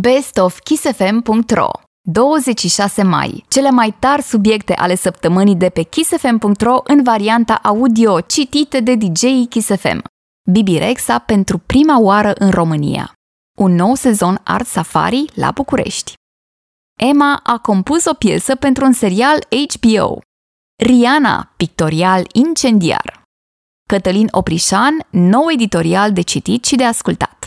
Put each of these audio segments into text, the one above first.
bestofkissfm.ro 26 mai. Cele mai tari subiecte ale săptămânii de pe kissfm.ro în varianta audio citite de DJ Kissfm. Bibi Rexa pentru prima oară în România. Un nou sezon Art Safari la București. Emma a compus o piesă pentru un serial HBO. Rihanna, pictorial incendiar. Cătălin Oprișan, nou editorial de citit și de ascultat.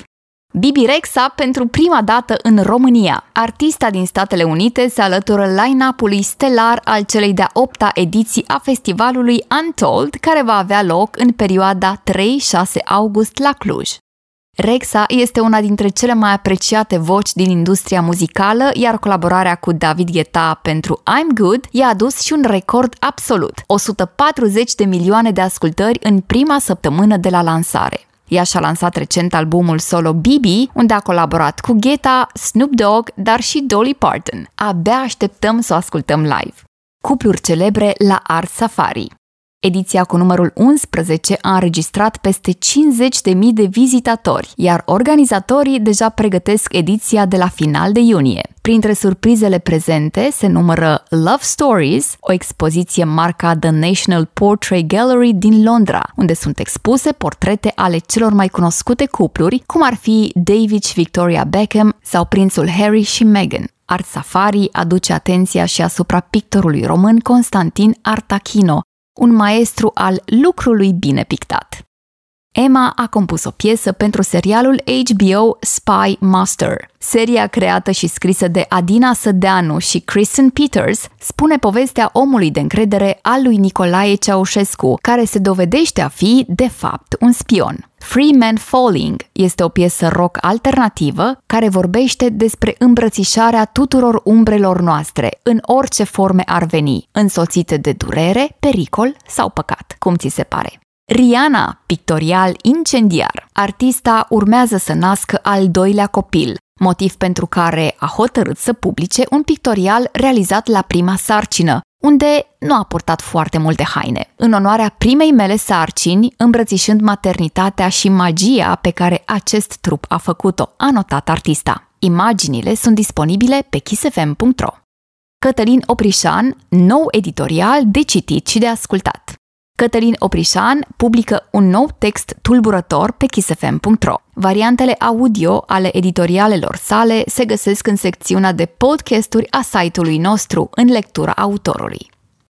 Bibi Rexa pentru prima dată în România. Artista din Statele Unite se alătură line-up-ului stelar al celei de-a opta ediții a festivalului Untold, care va avea loc în perioada 3-6 august la Cluj. Rexa este una dintre cele mai apreciate voci din industria muzicală, iar colaborarea cu David Guetta pentru I'm Good i-a adus și un record absolut, 140 de milioane de ascultări în prima săptămână de la lansare. Ea și-a lansat recent albumul solo Bibi, unde a colaborat cu Guetta, Snoop Dogg, dar și Dolly Parton. Abia așteptăm să o ascultăm live. Cupluri celebre la Art Safari. Ediția cu numărul 11 a înregistrat peste 50.000 de vizitatori, iar organizatorii deja pregătesc ediția de la final de iunie. Printre surprizele prezente se numără Love Stories, o expoziție marca The National Portrait Gallery din Londra, unde sunt expuse portrete ale celor mai cunoscute cupluri, cum ar fi David și Victoria Beckham sau prințul Harry și Meghan. Art Safari aduce atenția și asupra pictorului român Constantin Artachino, un maestru al lucrului bine pictat. Emma a compus o piesă pentru serialul HBO Spy Master. Seria creată și scrisă de Adina Sădeanu și Kristen Peters spune povestea omului de încredere al lui Nicolae Ceaușescu, care se dovedește a fi, de fapt, un spion. Free Man Falling este o piesă rock alternativă care vorbește despre îmbrățișarea tuturor umbrelor noastre, în orice forme ar veni, însoțite de durere, pericol sau păcat, cum ți se pare. Rihanna, pictorial incendiar. Artista urmează să nască al doilea copil, motiv pentru care a hotărât să publice un pictorial realizat la prima sarcină, unde nu a purtat foarte multe haine. În onoarea primei mele sarcini, îmbrățișând maternitatea și magia pe care acest trup a făcut-o, a notat artista. Imaginile sunt disponibile pe kissfm.ro. Cătălin Oprișan, nou editorial de citit și de ascultat. Cătălin Oprișan publică un nou text tulburător pe kissfm.ro. Variantele audio ale editorialelor sale se găsesc în secțiunea de podcasturi a site-ului nostru în lectura autorului.